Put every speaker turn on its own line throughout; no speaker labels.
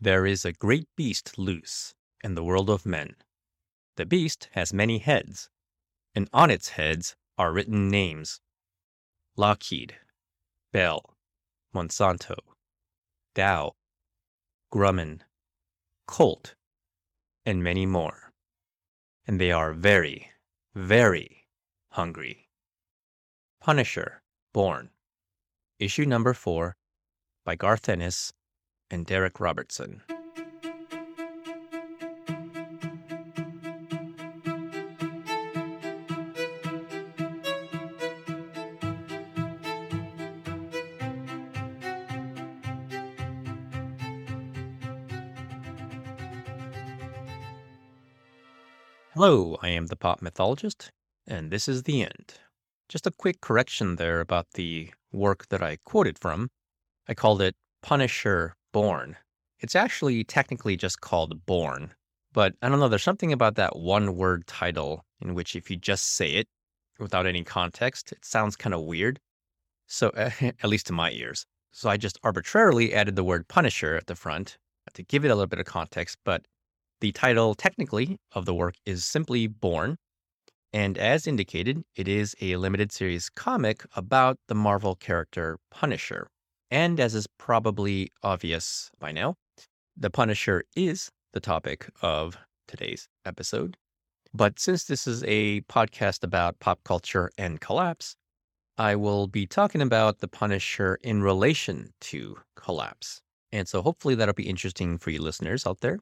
There is a great beast loose in the world of men. The beast has many heads, and on its heads are written names Lockheed, Bell, Monsanto, Dow, Grumman, Colt, and many more. And they are very, very hungry. Punisher, Born. Issue number four by Garth Ennis and Darick Robertson. Hello, I am the pop mythologist, and this is the end. Just a quick correction there about the work that I quoted from. I called it Punisher Born. It's actually technically just called Born, but I don't know, there's something about that one word title in which if you just say it without any context, it sounds kind of weird. So, at least to my ears. So I just arbitrarily added the word Punisher at the front to give it a little bit of context, but the title technically of the work is simply Born. And as indicated, it is a limited series comic about the Marvel character Punisher. And as is probably obvious by now, the Punisher is the topic of today's episode. But since this is a podcast about pop culture and collapse, I will be talking about the Punisher in relation to collapse. And so hopefully that'll be interesting for you listeners out there.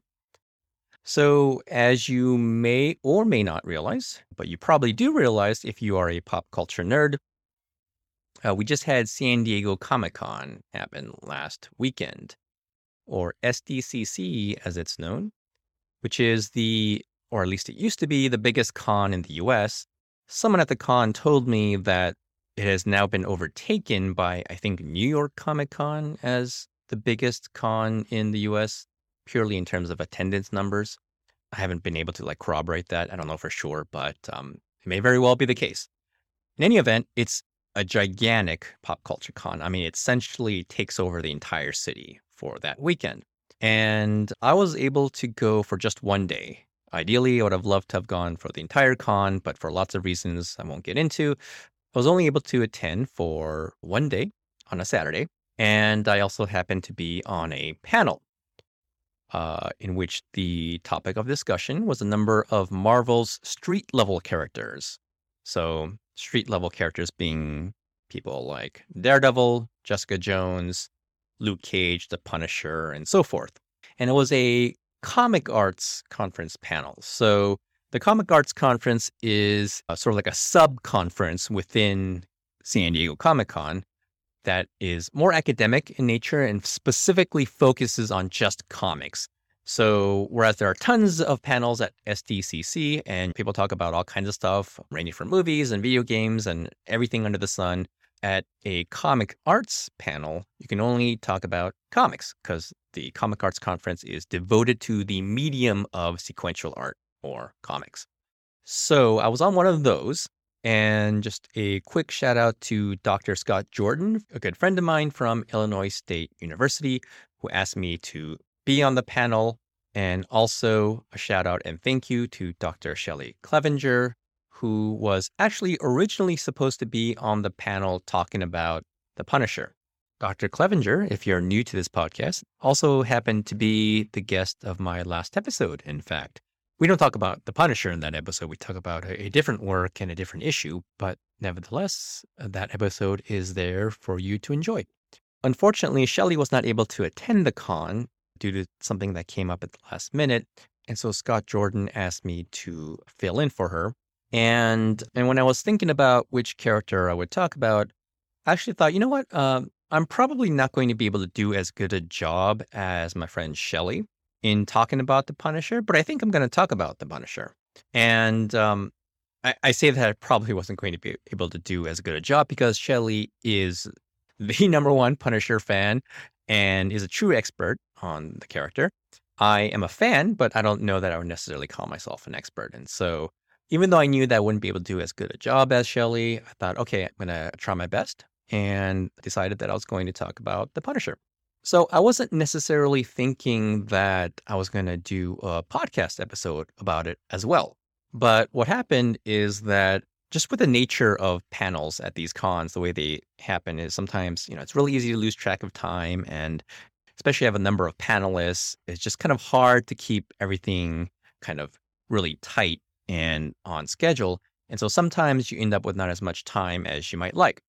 So, as you may or may not realize, but you probably do realize if you are a pop culture nerd, uh, we just had San Diego Comic Con happen last weekend, or SDCC as it's known, which is the, or at least it used to be, the biggest con in the US. Someone at the con told me that it has now been overtaken by, I think, New York Comic Con as the biggest con in the US, purely in terms of attendance numbers. I haven't been able to like corroborate that. I don't know for sure, but um, it may very well be the case. In any event, it's a gigantic pop culture con. I mean, it essentially takes over the entire city for that weekend. And I was able to go for just one day. Ideally, I would have loved to have gone for the entire con, but for lots of reasons I won't get into, I was only able to attend for one day on a Saturday. And I also happened to be on a panel uh, in which the topic of discussion was a number of Marvel's street level characters. So, street level characters being people like Daredevil, Jessica Jones, Luke Cage, The Punisher, and so forth. And it was a comic arts conference panel. So the comic arts conference is a, sort of like a sub conference within San Diego Comic Con that is more academic in nature and specifically focuses on just comics. So, whereas there are tons of panels at SDCC and people talk about all kinds of stuff, ranging from movies and video games and everything under the sun, at a comic arts panel, you can only talk about comics because the Comic Arts Conference is devoted to the medium of sequential art or comics. So, I was on one of those. And just a quick shout out to Dr. Scott Jordan, a good friend of mine from Illinois State University, who asked me to be on the panel. And also a shout out and thank you to Dr. Shelley Clevenger, who was actually originally supposed to be on the panel talking about The Punisher. Dr. Clevenger, if you're new to this podcast, also happened to be the guest of my last episode, in fact. We don't talk about The Punisher in that episode. We talk about a, different work and a different issue, but nevertheless, that episode is there for you to enjoy. Unfortunately, Shelley was not able to attend the con due to something that came up at the last minute. And so Scott Jordan asked me to fill in for her. And and when I was thinking about which character I would talk about, I actually thought, you know what? Um, I'm probably not going to be able to do as good a job as my friend Shelley in talking about the Punisher, but I think I'm going to talk about the Punisher. And um, I, I, say that I probably wasn't going to be able to do as good a job because Shelley is the number one Punisher fan and is a true expert on the character. I am a fan, but I don't know that I would necessarily call myself an expert. And so, even though I knew that I wouldn't be able to do as good a job as Shelley, I thought, okay, I'm going to try my best and decided that I was going to talk about The Punisher. So I wasn't necessarily thinking that I was going to do a podcast episode about it as well. But what happened is that just with the nature of panels at these cons, the way they happen is sometimes, you know, it's really easy to lose track of time. And especially have a number of panelists, it's just kind of hard to keep everything kind of really tight and on schedule. And so sometimes you end up with not as much time as you might like.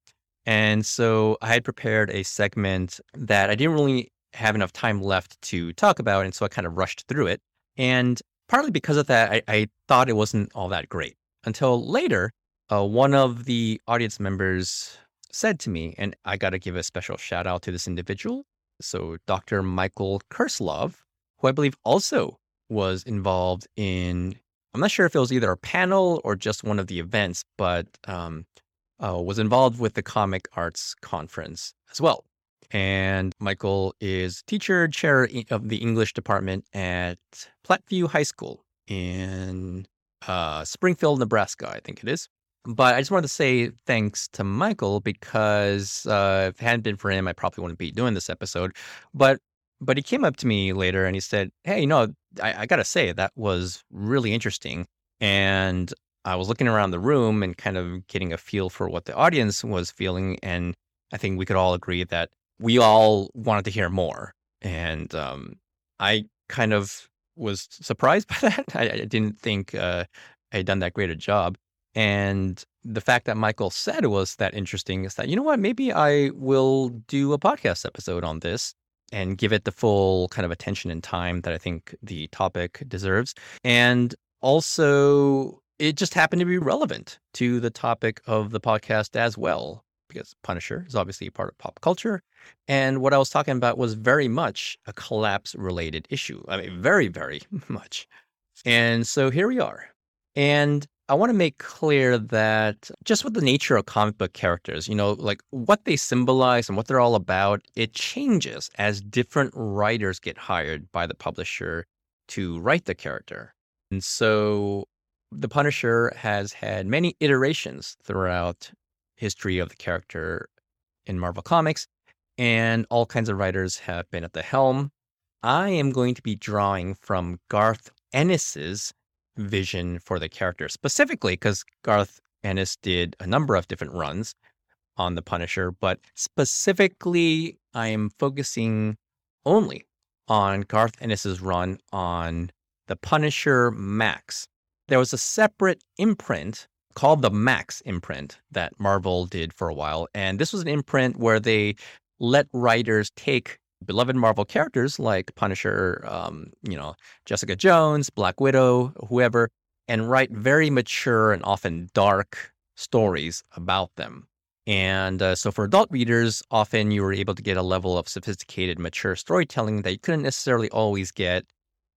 And so I had prepared a segment that I didn't really have enough time left to talk about. And so I kind of rushed through it. And partly because of that, I, I thought it wasn't all that great until later. Uh, one of the audience members said to me, and I got to give a special shout out to this individual. So, Dr. Michael Kerslove, who I believe also was involved in, I'm not sure if it was either a panel or just one of the events, but um, uh, was involved with the Comic Arts Conference as well. And Michael is teacher chair of the English department at Platteview High School in uh, Springfield, Nebraska, I think it is. But I just wanted to say thanks to Michael because uh, if it hadn't been for him, I probably wouldn't be doing this episode. But but he came up to me later and he said, "Hey, you know, I, I got to say that was really interesting, and I was looking around the room and kind of getting a feel for what the audience was feeling. And I think we could all agree that we all wanted to hear more. And um, I kind of was surprised by that. I, I didn't think uh, I had done that great a job. And the fact that Michael said it was that interesting is that, you know what, maybe I will do a podcast episode on this and give it the full kind of attention and time that I think the topic deserves. And also it just happened to be relevant to the topic of the podcast as well, because Punisher is obviously a part of pop culture. And what I was talking about was very much a collapse related issue. I mean, very, very much. And so here we are. And I want to make clear that just with the nature of comic book characters, you know, like what they symbolize and what they're all about, it changes as different writers get hired by the publisher to write the character. And so the Punisher has had many iterations throughout history of the character in Marvel Comics, and all kinds of writers have been at the helm. I am going to be drawing from Garth Ennis's vision for the character, specifically because Garth Ennis did a number of different runs on the Punisher, but specifically, I am focusing only on Garth Ennis's run on the Punisher Max there was a separate imprint called the Max imprint that Marvel did for a while. And this was an imprint where they let writers take beloved Marvel characters like Punisher, um, you know, Jessica Jones, Black Widow, whoever, and write very mature and often dark stories about them. And uh, so for adult readers, often you were able to get a level of sophisticated, mature storytelling that you couldn't necessarily always get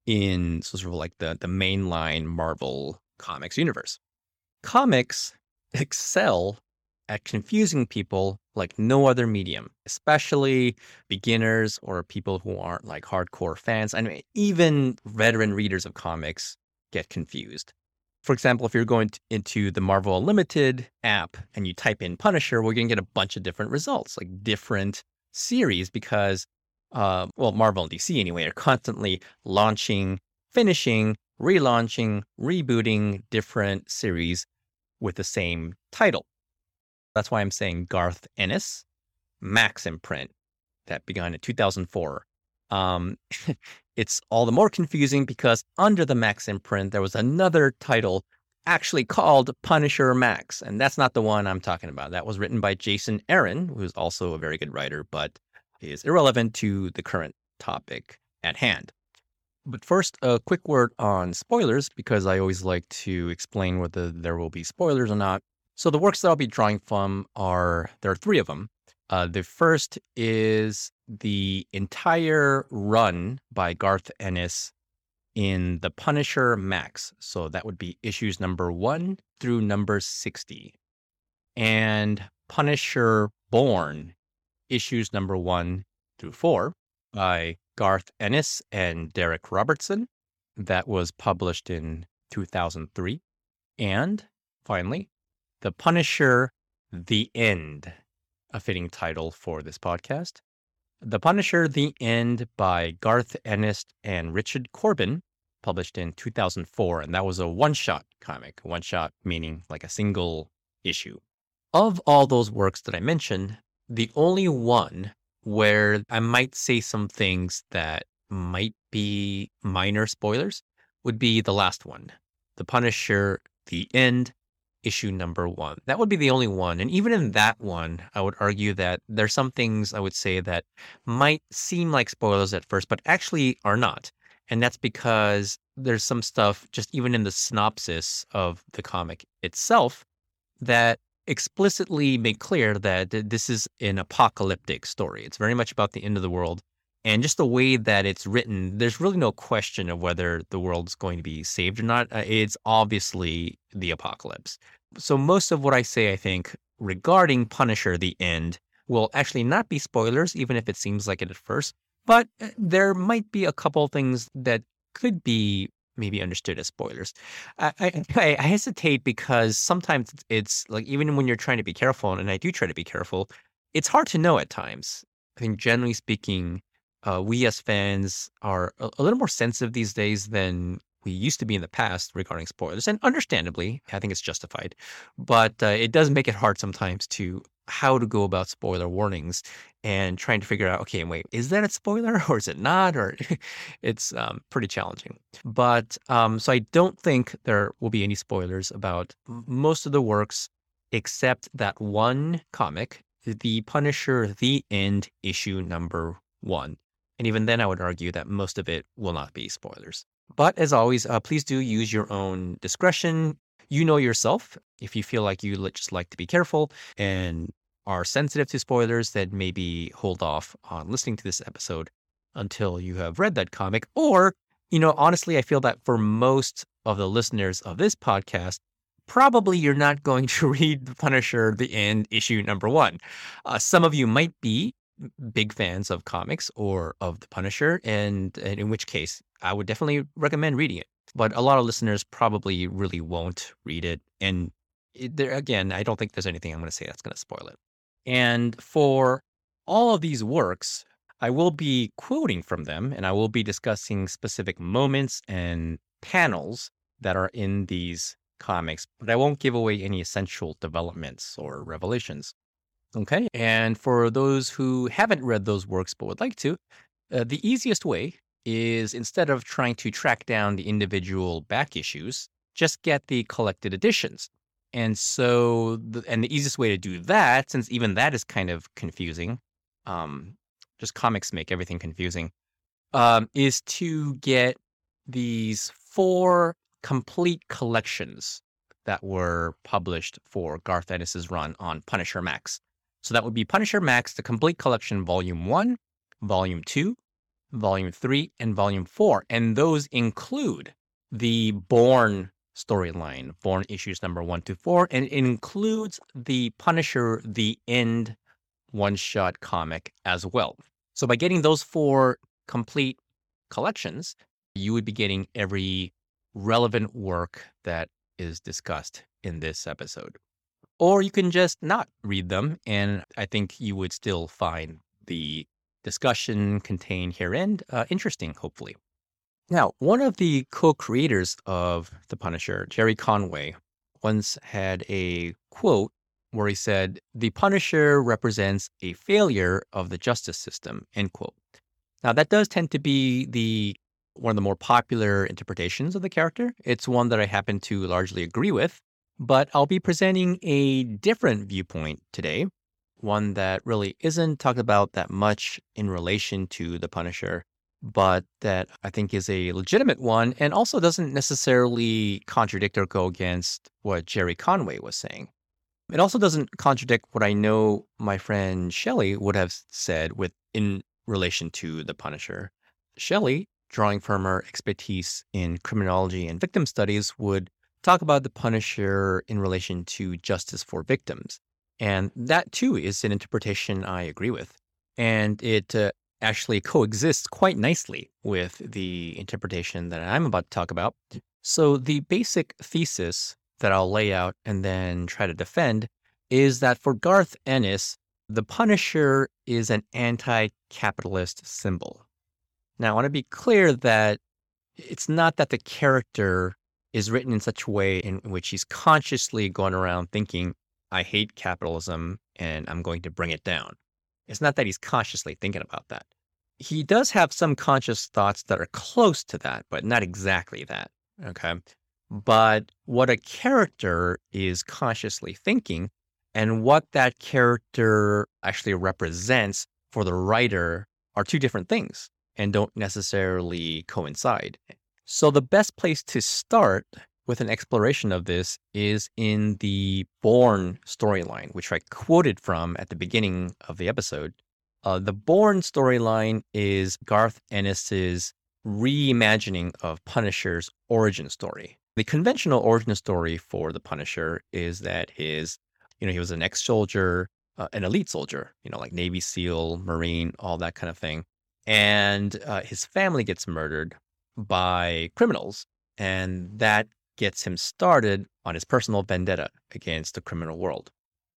in sort of like the the mainline Marvel comics universe. Comics excel at confusing people like no other medium, especially beginners or people who aren't like hardcore fans. I mean, even veteran readers of comics get confused. For example, if you're going into the Marvel Unlimited app and you type in Punisher, we're going to get a bunch of different results, like different series, because uh, well, Marvel and DC anyway, are constantly launching, finishing, relaunching, rebooting different series with the same title. That's why I'm saying Garth Ennis, Max imprint that began in 2004. Um, it's all the more confusing because under the Max imprint, there was another title actually called Punisher Max. And that's not the one I'm talking about. That was written by Jason Aaron, who's also a very good writer, but is irrelevant to the current topic at hand. But first, a quick word on spoilers, because I always like to explain whether there will be spoilers or not. So, the works that I'll be drawing from are there are three of them. Uh, the first is the entire run by Garth Ennis in The Punisher Max. So, that would be issues number one through number 60. And Punisher Born issues number one through four by Garth Ennis and Darick Robertson. That was published in 2003. And finally, The Punisher The End, a fitting title for this podcast, The Punisher The End by Garth Ennis and Richard Corbin, published in 2004. And that was a one shot comic. One shot meaning like a single issue. Of all those works that I mentioned, the only one where I might say some things that might be minor spoilers would be the last one The Punisher The End issue number one. That would be the only one. And even in that one, I would argue that there's some things I would say that might seem like spoilers at first, but actually are not. And that's because there's some stuff just even in the synopsis of the comic itself that explicitly make clear that this is an apocalyptic story. It's very much about the end of the world. And just the way that it's written, there's really no question of whether the world's going to be saved or not. Uh, it's obviously the apocalypse. So, most of what I say, I think, regarding Punisher, the end, will actually not be spoilers, even if it seems like it at first. But uh, there might be a couple things that could be maybe understood as spoilers. I, I, I hesitate because sometimes it's like, even when you're trying to be careful, and I do try to be careful, it's hard to know at times. I think, generally speaking, uh, we as fans are a, a, little more sensitive these days than we used to be in the past regarding spoilers, and understandably, I think it's justified. But uh, it does make it hard sometimes to how to go about spoiler warnings and trying to figure out, okay, wait, is that a spoiler or is it not? Or it's um, pretty challenging. But um, so I don't think there will be any spoilers about most of the works except that one comic, The Punisher, The End, issue number one. And even then, I would argue that most of it will not be spoilers. But as always, uh, please do use your own discretion. You know yourself. If you feel like you just like to be careful and are sensitive to spoilers, then maybe hold off on listening to this episode until you have read that comic. Or, you know, honestly, I feel that for most of the listeners of this podcast, probably you're not going to read The Punisher, the end issue number one. Uh, some of you might be, big fans of comics or of The Punisher, and, and in which case I would definitely recommend reading it. But a lot of listeners probably really won't read it. And it, there again, I don't think there's anything I'm going to say that's going to spoil it. And for all of these works, I will be quoting from them and I will be discussing specific moments and panels that are in these comics, but I won't give away any essential developments or revelations. Okay. And for those who haven't read those works but would like to, uh, the easiest way is instead of trying to track down the individual back issues, just get the collected editions. And so, the, and the easiest way to do that, since even that is kind of confusing, um, just comics make everything confusing, um, is to get these four complete collections that were published for Garth Ennis's run on Punisher Max. So that would be Punisher Max, the complete collection, volume one, volume two, volume three, and volume four. And those include the Born storyline, Born issues number one to four, and it includes the Punisher The End one shot comic as well. So by getting those four complete collections, you would be getting every relevant work that is discussed in this episode. Or you can just not read them, and I think you would still find the discussion contained herein uh, interesting, hopefully. Now, one of the co creators of The Punisher, Gerry Conway, once had a quote where he said, The Punisher represents a failure of the justice system, end quote. Now, that does tend to be the one of the more popular interpretations of the character. It's one that I happen to largely agree with. But I'll be presenting a different viewpoint today, one that really isn't talked about that much in relation to The Punisher, but that I think is a legitimate one and also doesn't necessarily contradict or go against what Gerry Conway was saying. It also doesn't contradict what I know my friend Shelley would have said with in relation to The Punisher. Shelley, drawing from her expertise in criminology and victim studies, would talk about the Punisher in relation to justice for victims. And that too is an interpretation I agree with. And it uh, actually coexists quite nicely with the interpretation that I'm about to talk about. So, the basic thesis that I'll lay out and then try to defend is that for Garth Ennis, the Punisher is an anti capitalist symbol. Now, I want to be clear that it's not that the character is written in such a way in which he's consciously going around thinking, I hate capitalism and I'm going to bring it down. It's not that he's consciously thinking about that. He does have some conscious thoughts that are close to that, but not exactly that. Okay. But what a character is consciously thinking and what that character actually represents for the writer are two different things and don't necessarily coincide. So, the best place to start with an exploration of this is in the Born storyline, which I quoted from at the beginning of the episode. Uh, the Born storyline is Garth Ennis's reimagining of Punisher's origin story. The conventional origin story for the Punisher is that his, you know, he was an ex-soldier, uh, an elite soldier, you know, like Navy SEAL, Marine, all that kind of thing, and uh, his family gets murdered by criminals, and that gets him started on his personal vendetta against the criminal world.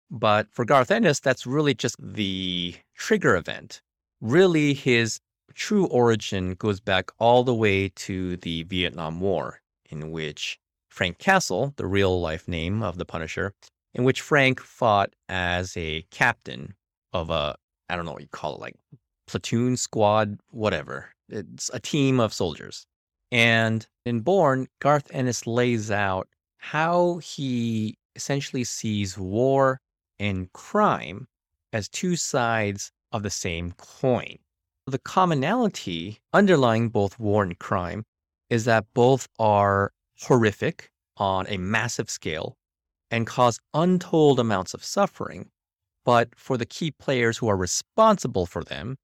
But for Garth Ennis, that's really just the trigger event. Really, his true origin goes back all the way to the Vietnam War, in which Frank Castle, the real life name of the Punisher, in which Frank fought as a captain of a, I don't know what you call it, like platoon, squad, whatever. It's a team of soldiers. And in Born, Garth Ennis lays out how he essentially sees war and crime as two sides of the same coin. The commonality underlying both war and crime is that both are horrific on a massive scale and cause untold amounts of suffering. But for the key players who are responsible for them,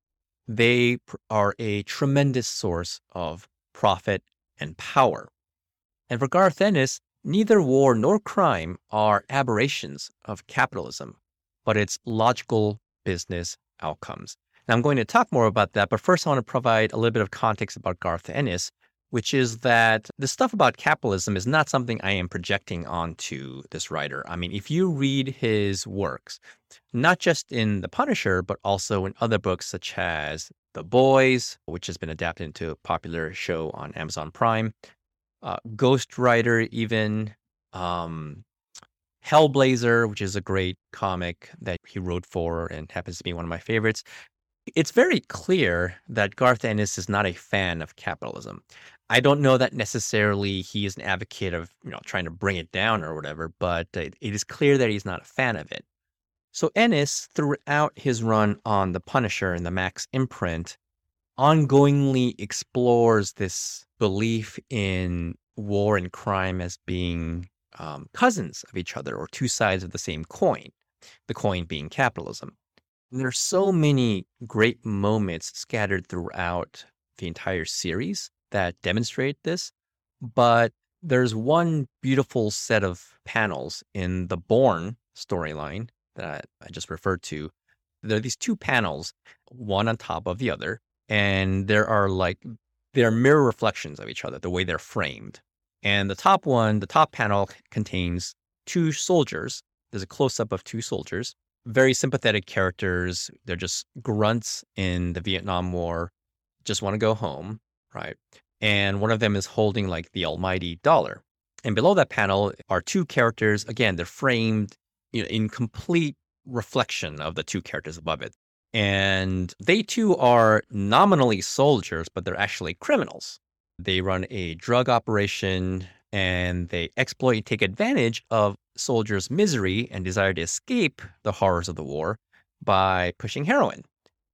they are a tremendous source of profit, and power. And for Garth Ennis, neither war nor crime are aberrations of capitalism, but its logical business outcomes. Now, I'm going to talk more about that, but first, I want to provide a little bit of context about Garth Ennis, which is that the stuff about capitalism is not something I am projecting onto this writer. I mean, if you read his works, not just in The Punisher, but also in other books such as the Boys, which has been adapted into a popular show on Amazon Prime. Uh, Ghost even. Um, Hellblazer, which is a great comic that he wrote for and happens to be one of my favorites. It's very clear that Garth Ennis is not a fan of capitalism. I don't know that necessarily he is an advocate of, you know, trying to bring it down or whatever, but it is clear that he's not a fan of it. So Ennis, throughout his run on The Punisher and the Max imprint, ongoingly explores this belief in war and crime as being um, cousins of each other or two sides of the same coin, the coin being capitalism. There are so many great moments scattered throughout the entire series that demonstrate this, but there's one beautiful set of panels in the Born storyline that I just referred to, there are these two panels, one on top of the other, and there are like they're mirror reflections of each other, the way they're framed. And the top one, the top panel contains two soldiers. There's a close up of two soldiers, very sympathetic characters. They're just grunts in the Vietnam War, just want to go home, right? And one of them is holding like the almighty dollar. And below that panel are two characters. Again, they're framed you know, in complete reflection of the two characters above it. And they too are nominally soldiers, but they're actually criminals. They run a drug operation and they exploit and take advantage of soldiers' misery and desire to escape the horrors of the war by pushing heroin.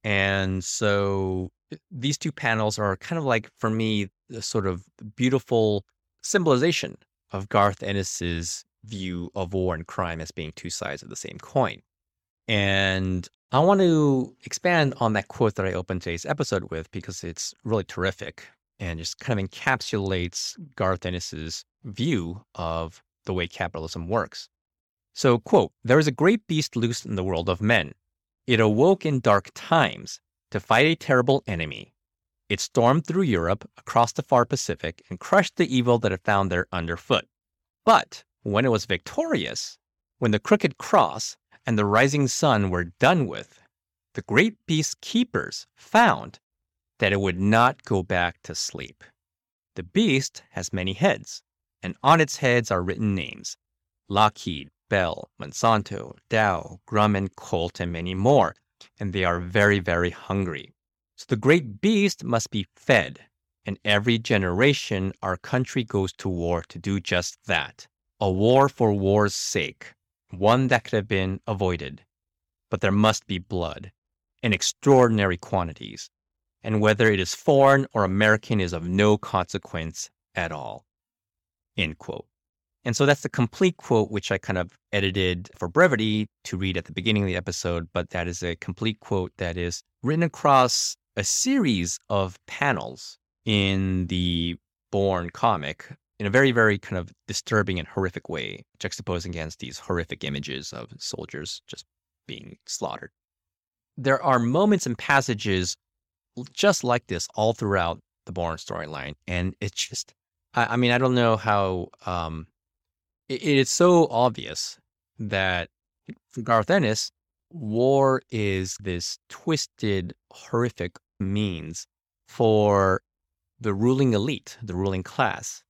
And so these two panels are kind of like, for me, the sort of beautiful symbolization of Garth Ennis's view of war and crime as being two sides of the same coin. And I want to expand on that quote that I opened today's episode with because it's really terrific and just kind of encapsulates Garth Ennis's view of the way capitalism works. So, quote, there is a great beast loose in the world of men. It awoke in dark times to fight a terrible enemy. It stormed through Europe, across the far Pacific, and crushed the evil that it found there underfoot. But when it was victorious, when the crooked cross, and the rising sun were done with, the great beast keepers found that it would not go back to sleep. The beast has many heads, and on its heads are written names Lockheed, Bell, Monsanto, Dow, Grumman, Colt, and many more, and they are very, very hungry. So the great beast must be fed, and every generation our country goes to war to do just that. A war for war's sake, one that could have been avoided. But there must be blood, in extraordinary quantities, and whether it is foreign or American is of no consequence at all. End quote. And so that's the complete quote, which I kind of edited for brevity to read at the beginning of the episode. But that is a complete quote that is written across a series of panels in the Born comic in a very, very kind of disturbing and horrific way, juxtaposing against these horrific images of soldiers just being slaughtered. There are moments and passages just like this all throughout the Born storyline. And it's just, I, I, mean, I don't know how, um, it, it's so obvious that for Garth Ennis, war is this twisted, horrific means for the ruling elite, the ruling class,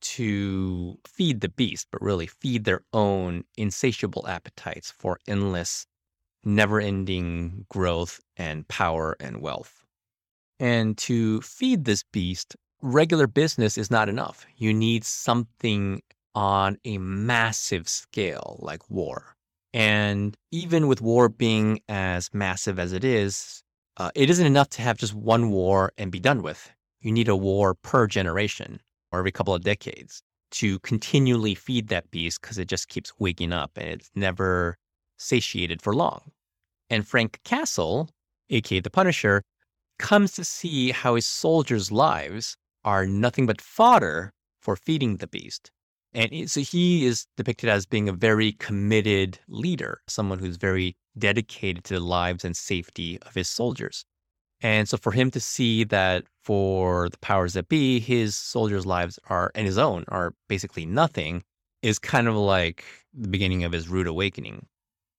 to feed the beast, but really feed their own insatiable appetites for endless, never ending growth and power and wealth. And to feed this beast, regular business is not enough. You need something on a massive scale like war. And even with war being as massive as it is, uh, it isn't enough to have just one war and be done with. You need a war per generation or every couple of decades to continually feed that beast because it just keeps waking up and it's never satiated for long. And Frank Castle, aka the Punisher, comes to see how his soldiers' lives are nothing but fodder for feeding the beast. And so he is depicted as being a very committed leader, someone who's very dedicated to the lives and safety of his soldiers. And so for him to see that for the powers that be, his soldiers' lives are and his own are basically nothing is kind of like the beginning of his rude awakening.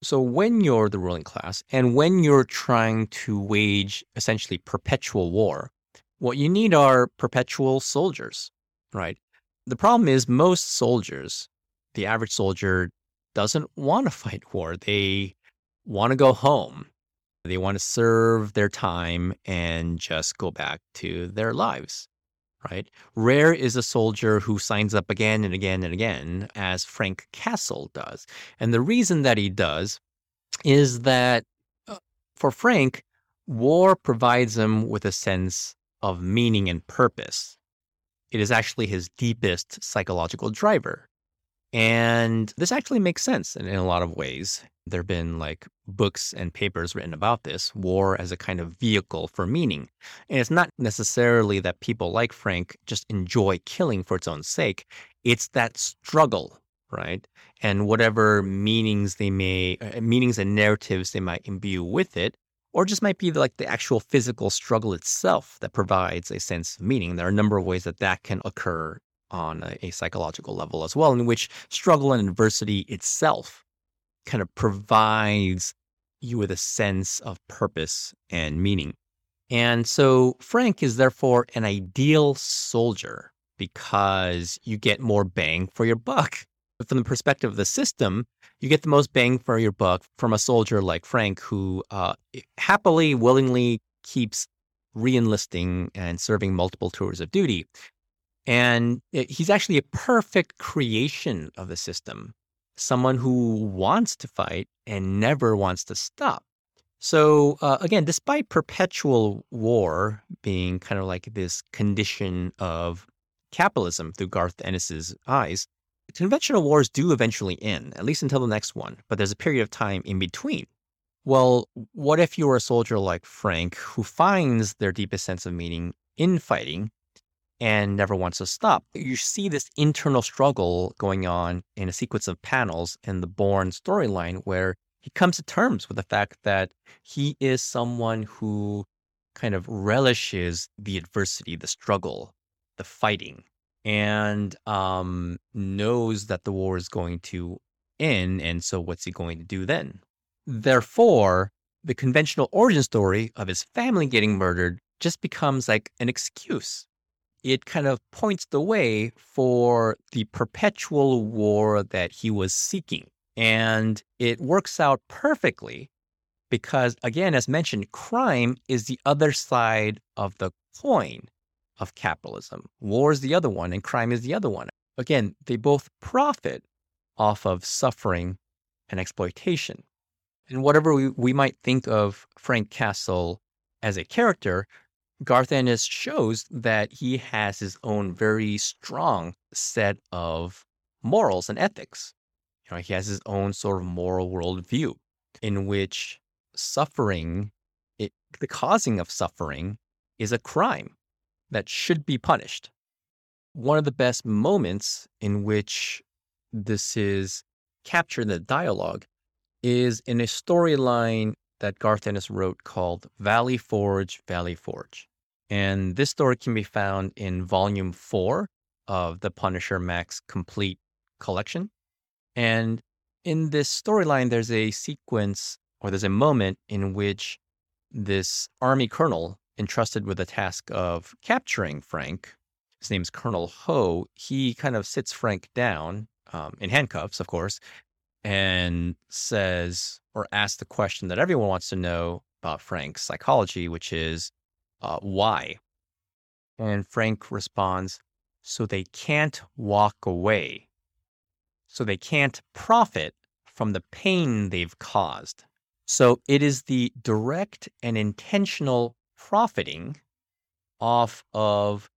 So when you're the ruling class and when you're trying to wage essentially perpetual war, what you need are perpetual soldiers, right? The problem is most soldiers, the average soldier doesn't want to fight war. They want to go home. They want to serve their time and just go back to their lives, right? Rare is a soldier who signs up again and again and again, as Frank Castle does. And the reason that he does is that uh, for Frank, war provides him with a sense of meaning and purpose. It is actually his deepest psychological driver. And this actually makes sense in, in a lot of ways. There have been like books and papers written about this war as a kind of vehicle for meaning. And it's not necessarily that people like Frank just enjoy killing for its own sake, it's that struggle, right? And whatever meanings they may, uh, meanings and narratives they might imbue with it, or just might be like the actual physical struggle itself that provides a sense of meaning. There are a number of ways that that can occur on a, a psychological level as well, in which struggle and adversity itself kind of provides you with a sense of purpose and meaning. And so Frank is therefore an ideal soldier because you get more bang for your buck. But from the perspective of the system, you get the most bang for your buck from a soldier like Frank, who uh, happily, willingly keeps reenlisting and serving multiple tours of duty. And he's actually a perfect creation of the system, someone who wants to fight and never wants to stop. So, uh, again, despite perpetual war being kind of like this condition of capitalism through Garth Ennis's eyes, conventional wars do eventually end, at least until the next one, but there's a period of time in between. Well, what if you were a soldier like Frank who finds their deepest sense of meaning in fighting and never wants to stop. You see this internal struggle going on in a sequence of panels in the Born storyline where he comes to terms with the fact that he is someone who kind of relishes the adversity, the struggle, the fighting, and um, knows that the war is going to end. And so, what's he going to do then? Therefore, the conventional origin story of his family getting murdered just becomes like an excuse. It kind of points the way for the perpetual war that he was seeking. And it works out perfectly because, again, as mentioned, crime is the other side of the coin of capitalism. War is the other one, and crime is the other one. Again, they both profit off of suffering and exploitation. And whatever we, we might think of Frank Castle as a character, Garth Ennis shows that he has his own very strong set of morals and ethics. You know, he has his own sort of moral worldview in which suffering, it, the causing of suffering, is a crime that should be punished. One of the best moments in which this is captured in the dialogue is in a storyline that Garth Ennis wrote called Valley Forge, Valley Forge. And this story can be found in volume four of the Punisher Max Complete collection. And in this storyline, there's a sequence or there's a moment in which this army colonel entrusted with the task of capturing Frank, his name's Colonel Ho, he kind of sits Frank down um, in handcuffs, of course, and says or asks the question that everyone wants to know about Frank's psychology, which is uh, why? And Frank responds, so they can't walk away. So they can't profit from the pain they've caused. So it is the direct and intentional profiting off of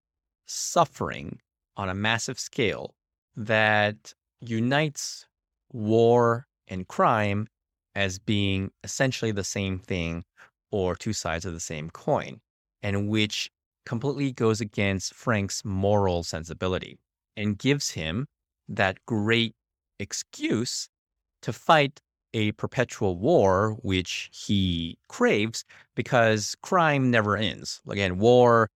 suffering on a massive scale that unites war and crime as being essentially the same thing or two sides of the same coin, and which completely goes against Frank's moral sensibility and gives him that great excuse to fight a perpetual war, which he craves because crime never ends. Again, war,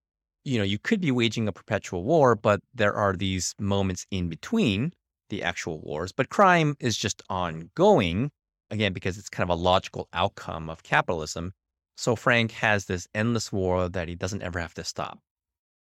you know, you could be waging a perpetual war, but there are these moments in between the actual wars. But crime is just ongoing, again, because it's kind of a logical outcome of capitalism. So Frank has this endless war that he doesn't ever have to stop.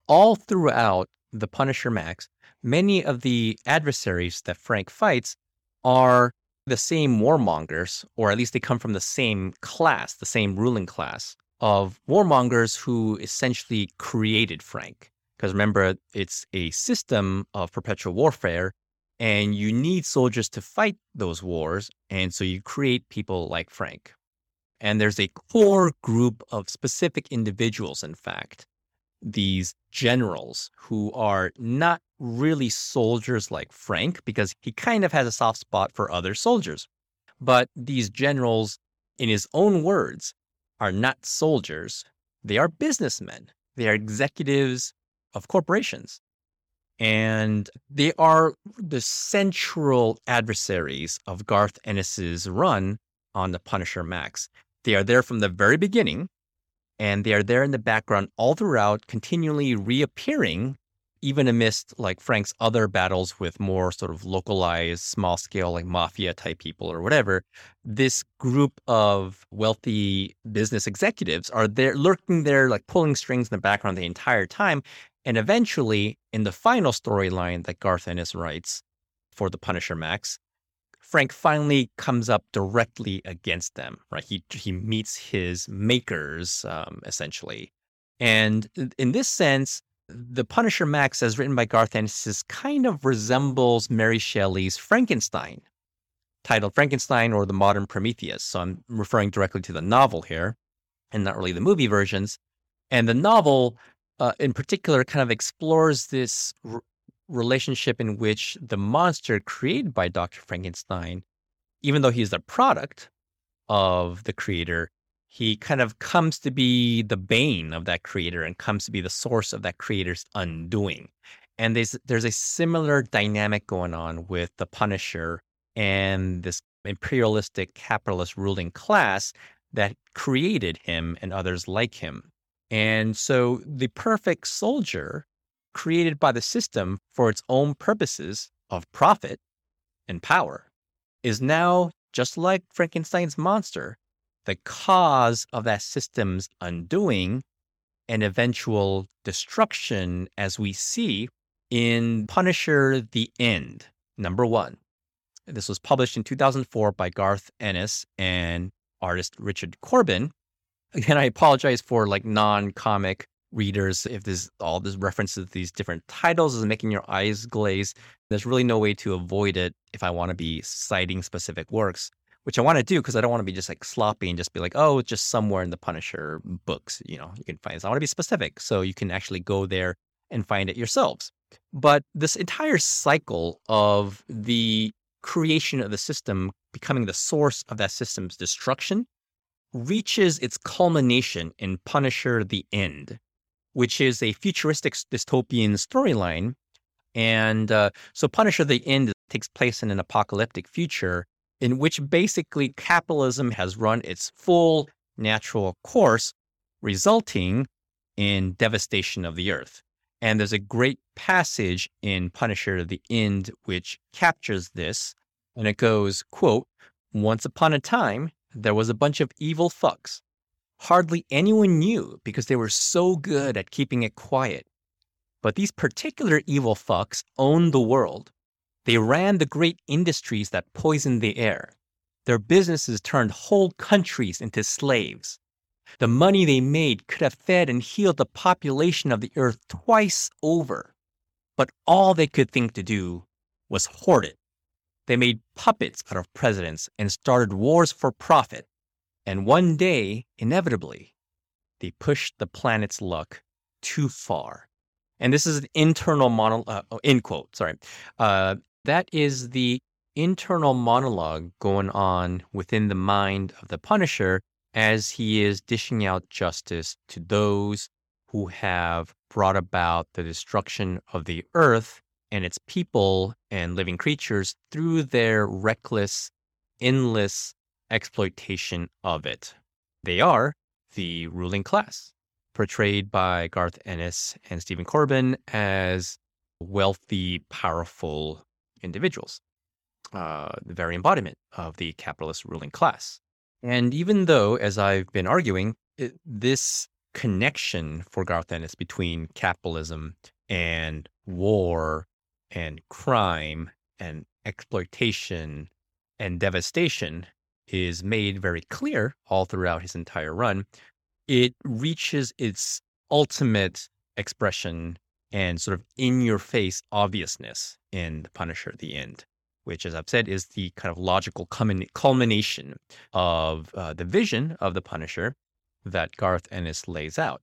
All throughout the Punisher Max, many of the adversaries that Frank fights are the same warmongers, or at least they come from the same class, the same ruling class of warmongers who essentially created Frank. Because remember, it's a system of perpetual warfare and you need soldiers to fight those wars. And so you create people like Frank. And there's a core group of specific individuals, in fact, these generals who are not really soldiers like Frank, because he kind of has a soft spot for other soldiers. But these generals, in his own words, are not soldiers. They are businessmen. They are executives of corporations and they are the central adversaries of Garth Ennis's run on the Punisher Max. They are there from the very beginning, and they are there in the background all throughout, continually reappearing, even amidst like Frank's other battles with more sort of localized, small scale, like mafia type people or whatever. This group of wealthy business executives are there lurking there, like pulling strings in the background the entire time. And eventually, in the final storyline that Garth Ennis writes for the Punisher Max, Frank finally comes up directly against them. Right? He he meets his makers um, essentially, and in this sense, the Punisher Max, as written by Garth Ennis, kind of resembles Mary Shelley's Frankenstein, titled Frankenstein or the Modern Prometheus. So I'm referring directly to the novel here, and not really the movie versions. And the novel uh, in particular kind of explores this relationship in which the monster created by Dr. Frankenstein, even though he's the product of the creator, he kind of comes to be the bane of that creator and comes to be the source of that creator's undoing. And there's there's a similar dynamic going on with the Punisher and this imperialistic capitalist ruling class that created him and others like him. And so the perfect soldier created by the system for its own purposes of profit and power is now, just like Frankenstein's monster, the cause of that system's undoing and eventual destruction, as we see in Punisher The End, number one. This was published in 2004 by Garth Ennis and artist Richard Corbin. Again, I apologize for like non comic readers if this all this references these different titles is making your eyes glaze. There's really no way to avoid it if I want to be citing specific works which I want to do because I don't want to be just like sloppy and just be like, oh, it's just somewhere in the Punisher books, you know, you can find this. I want to be specific so you can actually go there and find it yourselves. But this entire cycle of the creation of the system becoming the source of that system's destruction reaches its culmination in Punisher the End, which is a futuristic dystopian storyline. And uh, so Punisher the End takes place in an apocalyptic future in which basically capitalism has run its full natural course, resulting in devastation of the earth. And there's a great passage in Punisher the End which captures this. And it goes, quote, Once upon a time, there was a bunch of evil fucks. Hardly anyone knew because they were so good at keeping it quiet. But these particular evil fucks owned the world. They ran the great industries that poisoned the air. Their businesses turned whole countries into slaves. The money they made could have fed and healed the population of the earth twice over. But all they could think to do was hoard it. They made puppets out of presidents and started wars for profit. And one day, inevitably, they pushed the planet's luck too far. And this is an internal monologue, uh, end quote, sorry. Uh, that is the internal monologue going on within the mind of the Punisher as he is dishing out justice to those who have brought about the destruction of the earth and its people and living creatures through their reckless, endless exploitation of it. They are the ruling class, portrayed by Garth Ennis and Stephen Corben as wealthy, powerful individuals, uh, the very embodiment of the capitalist ruling class. And even though, as I've been arguing, it, this connection for Garth Ennis between capitalism and war and crime and exploitation and devastation is made very clear all throughout his entire run, it reaches its ultimate expression and sort of in your face obviousness in The Punisher the end, which, as I've said, is the kind of logical culmination of uh, the vision of The Punisher that Garth Ennis lays out.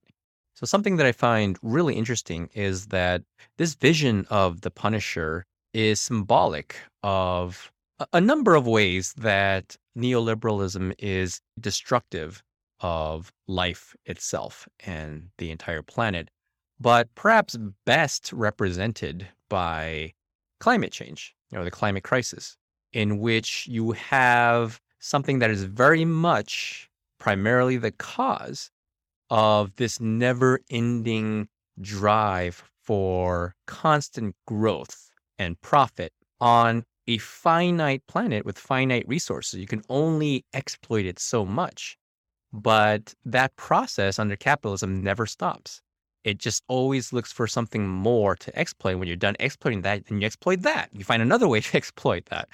So, something that I find really interesting is that this vision of The Punisher is symbolic of a number of ways that neoliberalism is destructive of life itself and the entire planet but perhaps best represented by climate change, or the climate crisis, in which you have something that is very much primarily the cause of this never ending drive for constant growth and profit on a finite planet with finite resources. You can only exploit it so much. But that process under capitalism never stops it just always looks for something more to exploit. When you're done exploiting that, then you exploit that. You find another way to exploit that.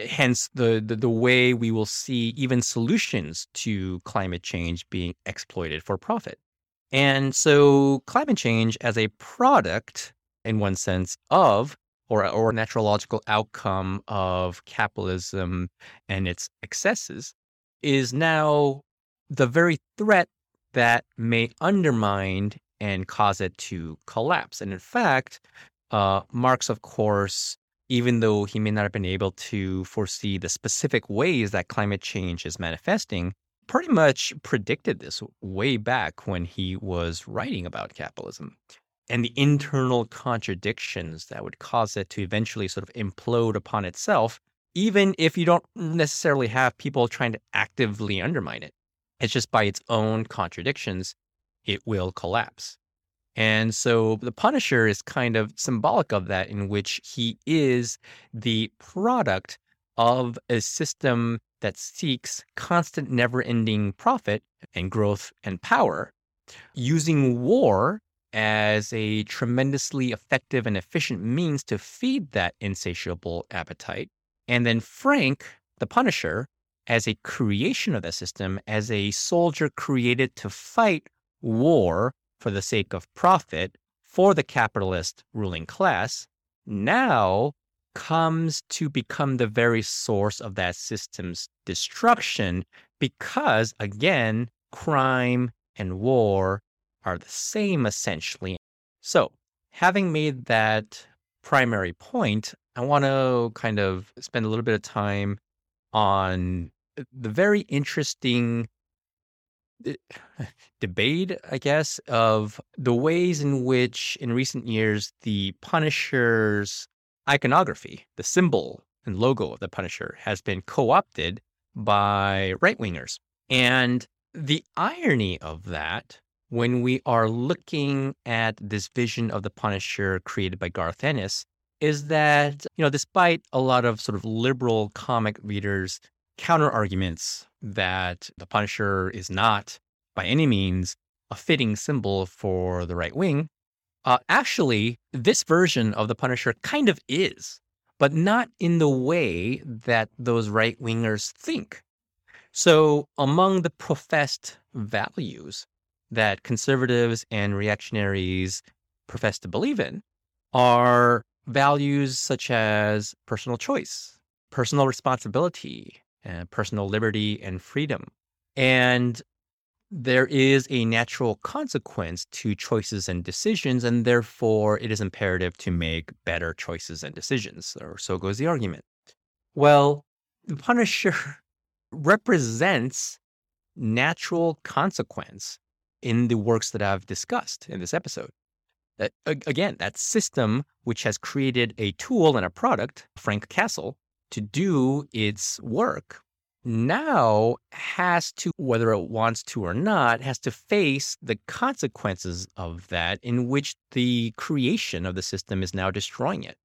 Hence, the, the, the way we will see even solutions to climate change being exploited for profit. And so, climate change as a product, in one sense, of or or natural logical outcome of capitalism and its excesses, is now the very threat that may undermine and cause it to collapse. And in fact, uh, Marx, of course, even though he may not have been able to foresee the specific ways that climate change is manifesting, pretty much predicted this way back when he was writing about capitalism and the internal contradictions that would cause it to eventually sort of implode upon itself, even if you don't necessarily have people trying to actively undermine it. It's just by its own contradictions it will collapse. And so the Punisher is kind of symbolic of that, in which he is the product of a system that seeks constant, never ending profit and growth and power, using war as a tremendously effective and efficient means to feed that insatiable appetite. And then Frank, the Punisher, as a creation of the system, as a soldier created to fight war for the sake of profit for the capitalist ruling class, now comes to become the very source of that system's destruction because, again, crime and war are the same essentially. So, having made that primary point, I want to kind of spend a little bit of time on the very interesting eh, debate, I guess, of the ways in which, in recent years, the Punisher's iconography, the symbol and logo of the Punisher, has been co opted by right wingers. And the irony of that when we are looking at this vision of the Punisher created by Garth Ennis is that, you know, despite a lot of sort of liberal comic readers' counter arguments that the Punisher is not by any means a fitting symbol for the right wing, uh, actually, this version of the Punisher kind of is, but not in the way that those right wingers think. So, among the professed values that conservatives and reactionaries profess to believe in are values such as personal choice, personal responsibility, personal liberty and freedom. And there is a natural consequence to choices and decisions, and therefore it is imperative to make better choices and decisions, or so goes the argument. Well, the Punisher represents natural consequence in the works that I've discussed in this episode. That, again, that system which has created a tool and a product, Frank Castle, to do its work now has to, whether it wants to or not, has to face the consequences of that in which the creation of the system is now destroying it.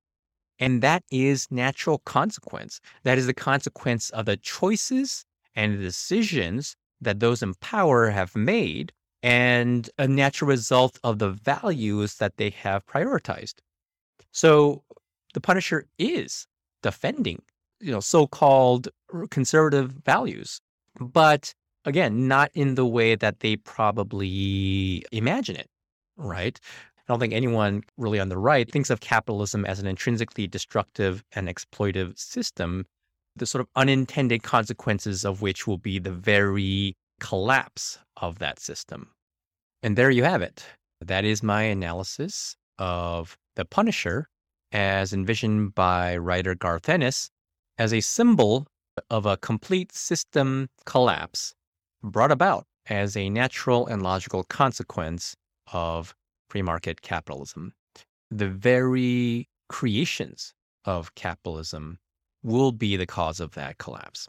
And that is natural consequence. That is the consequence of the choices and the decisions that those in power have made and a natural result of the values that they have prioritized. So the Punisher is defending, you know, so-called conservative values, but again, not in the way that they probably imagine it, right? I don't think anyone really on the right thinks of capitalism as an intrinsically destructive and exploitive system, the sort of unintended consequences of which will be the very collapse of that system. And there you have it. That is my analysis of the Punisher as envisioned by writer Garth Ennis as a symbol of a complete system collapse brought about as a natural and logical consequence of free market capitalism. The very creations of capitalism will be the cause of that collapse.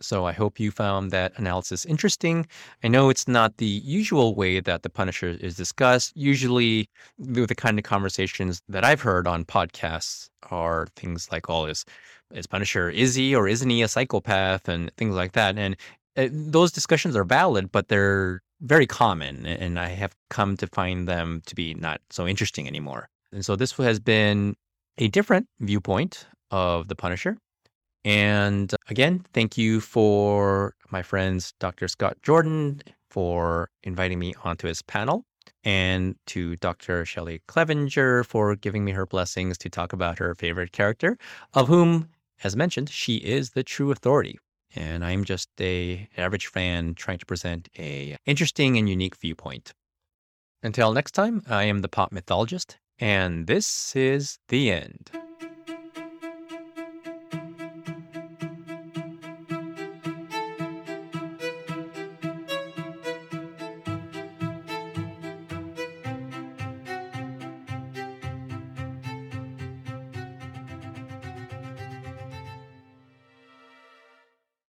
So I hope you found that analysis interesting. I know it's not the usual way that the Punisher is discussed. Usually, the, kind of conversations that I've heard on podcasts are things like, "Oh, is is Punisher is he or isn't he a psychopath?" and things like that. And uh, those discussions are valid, but they're very common, and I have come to find them to be not so interesting anymore. And so this has been a different viewpoint of the Punisher. And uh, again, thank you for my friends, Dr. Scott Jordan, for inviting me onto his panel, and to Dr. Shelley Clevenger for giving me her blessings to talk about her favorite character, of whom, as mentioned, she is the true authority. And I'm just a average fan trying to present a interesting and unique viewpoint. Until next time, I am the pop mythologist, and this is the end.